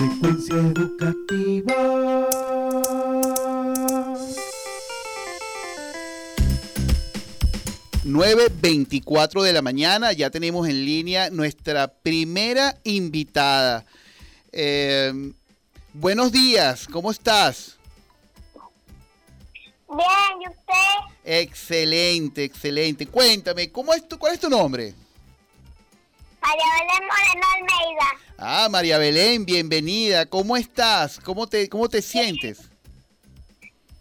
frecuencia educativa. ...9.24 de la mañana... ...ya tenemos en línea nuestra primera invitada... Eh, buenos días, ¿cómo estás? Bien, ¿y usted? Excelente, excelente. Cuéntame, ¿cómo es tu, ¿cuál es tu nombre? María Belén Moreno Almeida. Ah, María Belén, bienvenida. ¿Cómo estás? ¿Cómo te, cómo te sientes?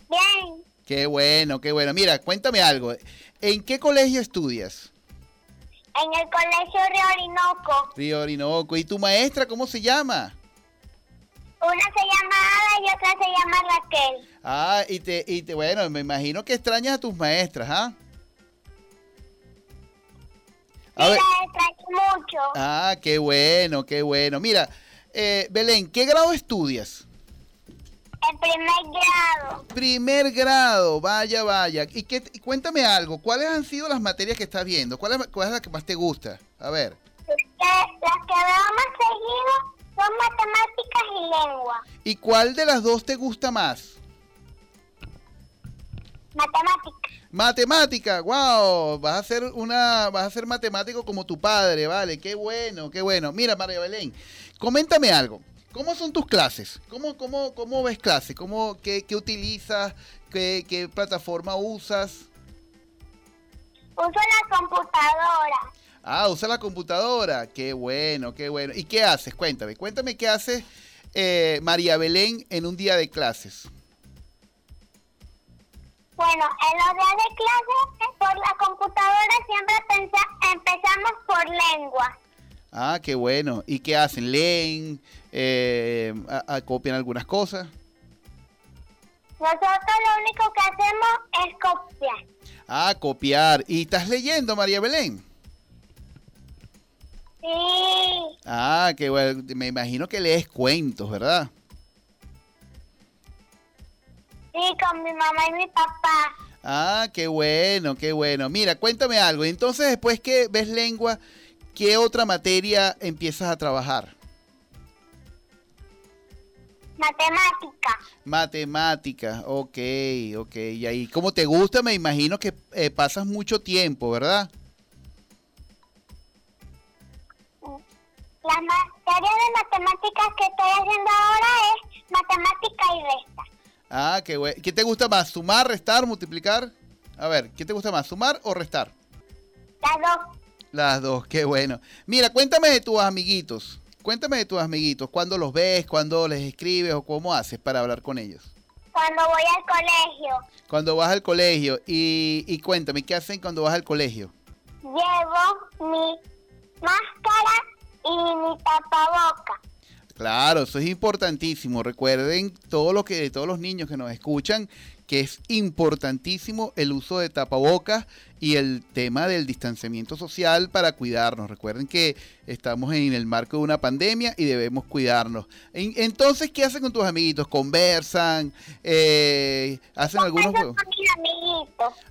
Bien. Qué bueno, qué bueno. Mira, cuéntame algo. ¿En qué colegio estudias? En el colegio Río Orinoco. Río Orinoco. ¿Y tu maestra cómo se llama? Una se llama Ada y otra se llama Raquel. Ah, y te, y te, bueno, me imagino que extrañas a tus maestras, ¿ah? A sí, ver. extraño mucho. Ah, qué bueno, qué bueno. Mira, eh, Belén, ¿qué grado estudias? En primer grado. Primer grado, vaya, vaya. Y, qué, cuéntame algo, ¿cuáles han sido las materias que estás viendo? ¿Cuál es, cuál es la que más te gusta? A ver. Las que veo más seguido son matemáticas y lengua. ¿Y cuál de las dos te gusta más? Matemática. Matemática, wow, vas a ser una, vas a ser matemático como tu padre, vale, qué bueno, qué bueno. Mira, María Belén, coméntame algo. ¿Cómo son tus clases? ¿Cómo, cómo, cómo ves clases? ¿Cómo, qué, qué utilizas? ¿Qué, ¿Qué plataforma usas? Uso la computadora. Ah, usa la computadora. Qué bueno, qué bueno. ¿Y qué haces? Cuéntame, cuéntame qué hace eh, María Belén en un día de clases. Bueno, en los días de clases por la computadora siempre empezamos por lengua. Ah, qué bueno. ¿Y qué hacen? ¿Leen? Eh, ¿Copian algunas cosas? Nosotros lo único que hacemos es copiar. Ah, copiar. ¿Y estás leyendo, María Belén? Sí. Ah, qué bueno. Me imagino que lees cuentos, ¿verdad? Sí, con mi mamá y mi papá. Ah, qué bueno, qué bueno. Mira, cuéntame algo. Entonces, después que ves lengua, ¿qué otra materia empiezas a trabajar? Matemática. Matemática, ok, ok. Y ahí, como te gusta, me imagino que eh, pasas mucho tiempo, ¿verdad? La materia de matemáticas que estoy haciendo ahora es matemática y resta. Ah, qué bueno. ¿Qué te gusta más? ¿Sumar, restar, multiplicar? A ver, ¿qué te gusta más? ¿Sumar o restar? Las dos. Las dos, qué bueno. Mira, cuéntame de tus amiguitos. Cuéntame de tus amiguitos. ¿Cuándo los ves? ¿Cuándo les escribes? ¿O cómo haces para hablar con ellos? Cuando voy al colegio. Cuando vas al colegio. Y, y cuéntame, ¿qué hacen cuando vas al colegio? Llevo mi máscara y mi. Claro, eso es importantísimo. Recuerden todo lo que todos los niños que nos escuchan que es importantísimo el uso de tapabocas y el tema del distanciamiento social para cuidarnos. Recuerden que estamos en el marco de una pandemia y debemos cuidarnos. Entonces, ¿qué hacen con tus amiguitos? ¿Conversan? Eh, ¿Hacen algunos juegos?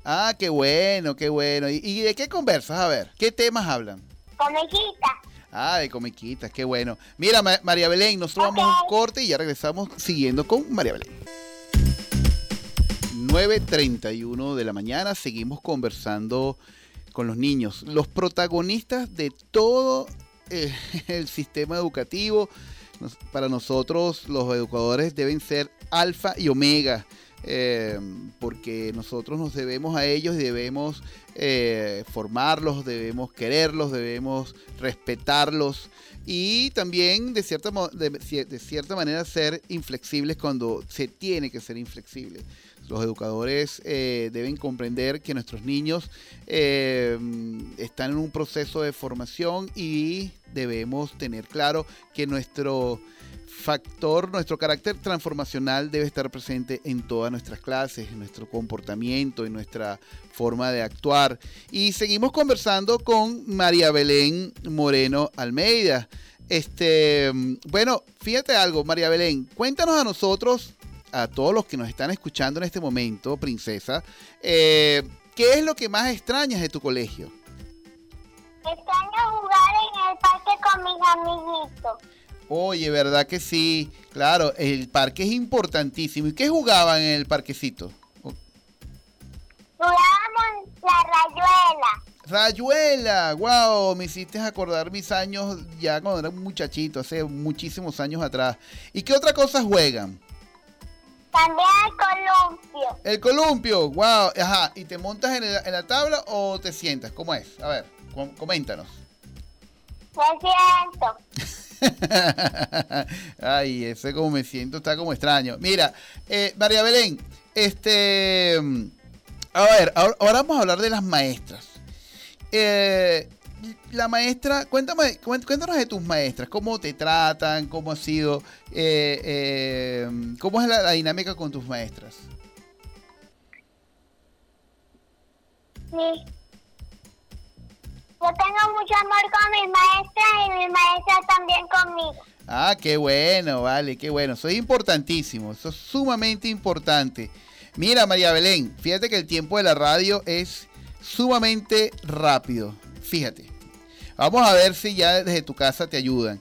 Ah, qué bueno, qué bueno. ¿Y, de qué conversas? A ver, ¿qué temas hablan? Comiquitas. Ah, de comiquitas, qué bueno. Mira, María Belén, nosotros vamos a un corte y ya regresamos siguiendo con María Belén. 9.31 de la mañana, seguimos conversando con los niños, los protagonistas de todo eh, el sistema educativo. Para nosotros los educadores deben ser alfa y omega. Eh, porque nosotros nos debemos a ellos y debemos eh, formarlos, debemos quererlos, debemos respetarlos y también de cierta, de cierta manera ser inflexibles cuando se tiene que ser inflexible. Los educadores eh, deben comprender que nuestros niños están en un proceso de formación y debemos tener claro que nuestro factor, nuestro carácter transformacional debe estar presente en todas nuestras clases, en nuestro comportamiento, en nuestra forma de actuar. Y seguimos conversando con María Belén Moreno Almeida. Este, bueno, fíjate algo, María Belén, cuéntanos a nosotros, a todos los que nos están escuchando en este momento, princesa, eh, ¿qué es lo que más extrañas de tu colegio? Extraño jugar en el parque con mis amiguitos. Oye, ¿verdad que sí? Claro, el parque es importantísimo. ¿Y qué jugaban en el parquecito? Jugábamos la rayuela. Rayuela, wow, me hiciste acordar mis años ya cuando era un muchachito, hace muchísimos años atrás. ¿Y qué otra cosa juegan? También el columpio. El columpio, wow, ajá. ¿Y te montas en, el- en la tabla o te sientas? ¿Cómo es? A ver, com- coméntanos. Me siento. Ay, ese como me siento está como extraño. Mira, eh, María Belén, este, mm, a ver, ahora, ahora vamos a hablar de las maestras. Eh, la maestra, cuéntame, cuéntanos de tus maestras, cómo te tratan, cómo ha sido, eh, eh, cómo es la, la dinámica con tus maestras. Sí. Yo tengo mucho amor con mis maestras y mis maestras también conmigo. Ah, qué bueno, vale, qué bueno. Eso es importantísimo, eso es sumamente importante. Mira, María Belén, fíjate que el tiempo de la radio es sumamente rápido. Fíjate. Vamos a ver si ya desde tu casa te ayudan.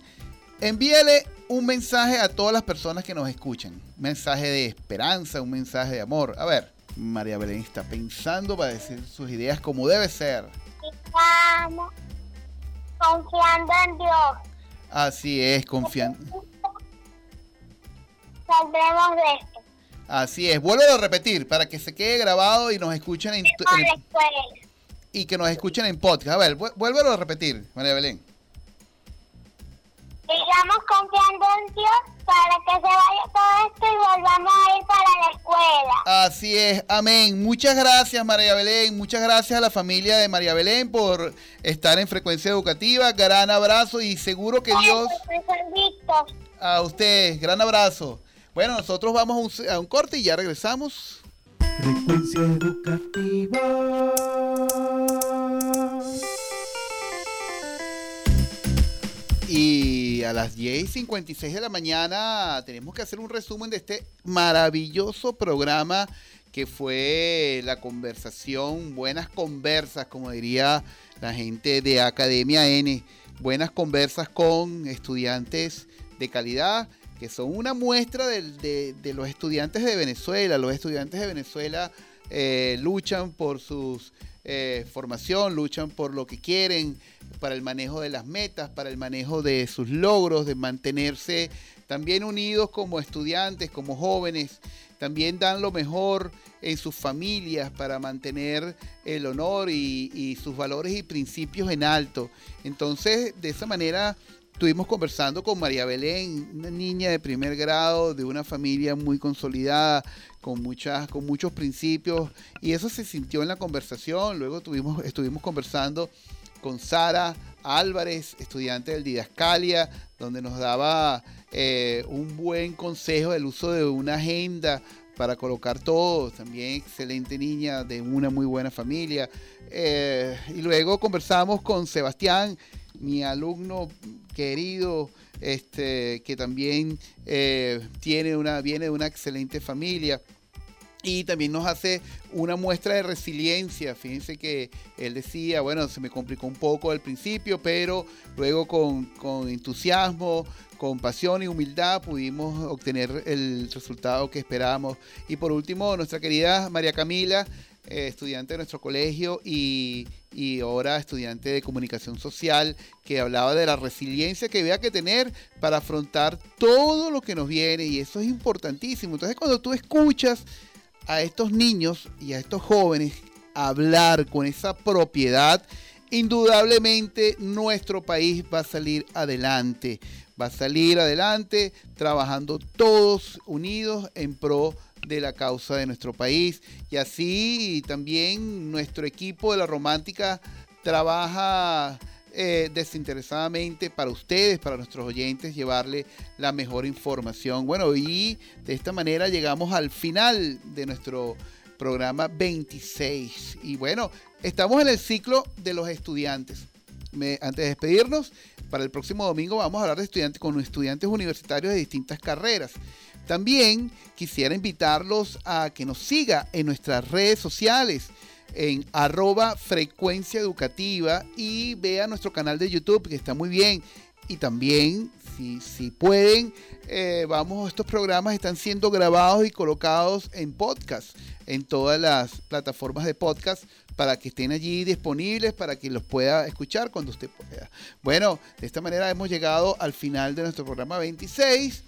Envíale un mensaje a todas las personas que nos escuchan. Un mensaje de esperanza, un mensaje de amor. A ver, María Belén está pensando para decir sus ideas como debe ser. Estamos confiando en Dios. Así es, confiando. Saldremos de esto. Así es, vuelvo a repetir para que se quede grabado y nos escuchen en, en- la escuela. Y que nos escuchen en podcast. A ver, vu- vuélvelo a repetir, María Belén. Sigamos confiando en Dios para que se vaya todo esto y volvamos a ir para la escuela. Así es, amén. Muchas gracias, María Belén. Muchas gracias a la familia de María Belén por estar en frecuencia educativa. Gran abrazo y seguro que Dios Profesor Víctor. a ustedes. Gran abrazo. Bueno, nosotros vamos a un, a un corte y ya regresamos. Frecuencia educativa. A las 10 y 56 de la mañana tenemos que hacer un resumen de este maravilloso programa que fue la conversación, buenas conversas, como diría la gente de Academia N, buenas conversas con estudiantes de calidad, que son una muestra de, de los estudiantes de Venezuela. Los estudiantes de Venezuela eh, luchan por su formación, luchan por lo que quieren, para el manejo de las metas, para el manejo de sus logros, de mantenerse también unidos como estudiantes, como jóvenes. También dan lo mejor en sus familias para mantener el honor y, y sus valores y principios en alto. Entonces, de esa manera, estuvimos conversando con María Belén, una niña de primer grado, de una familia muy consolidada, con, muchas, con muchos principios, y eso se sintió en la conversación. Luego tuvimos, estuvimos conversando con Sara Álvarez, estudiante del Didascalia, donde nos daba eh, un buen consejo del uso de una agenda para colocar todo. También excelente niña de una muy buena familia. Eh, y luego conversamos con Sebastián, mi alumno querido, este, que también eh, tiene una, viene de una excelente familia y también nos hace una muestra de resiliencia. Fíjense que él decía, bueno, se me complicó un poco al principio, pero luego con, con entusiasmo, con pasión y humildad pudimos obtener el resultado que esperábamos. Y por último, nuestra querida María Camila, eh, estudiante de nuestro colegio y, y ahora estudiante de comunicación social, que hablaba de la resiliencia que había que tener para afrontar todo lo que nos viene y eso es importantísimo. Entonces cuando tú escuchas a estos niños y a estos jóvenes hablar con esa propiedad, indudablemente nuestro país va a salir adelante. Va a salir adelante trabajando todos unidos en pro de la causa de nuestro país. Y así también nuestro equipo de la Romántica trabaja eh, desinteresadamente para ustedes, para nuestros oyentes, llevarle la mejor información. Bueno, y de esta manera llegamos al final de nuestro programa 26. Y bueno, estamos en el ciclo de los estudiantes. Antes de despedirnos, para el próximo domingo vamos a hablar de estudiantes con estudiantes universitarios de distintas carreras. También quisiera invitarlos a que nos siga en nuestras redes sociales en arroba frecuencia educativa y vea nuestro canal de YouTube que está muy bien. Y también si, si pueden, eh, vamos, estos programas están siendo grabados y colocados en podcast, en todas las plataformas de podcast, para que estén allí disponibles, para que los pueda escuchar cuando usted pueda. Bueno, de esta manera hemos llegado al final de nuestro programa 26.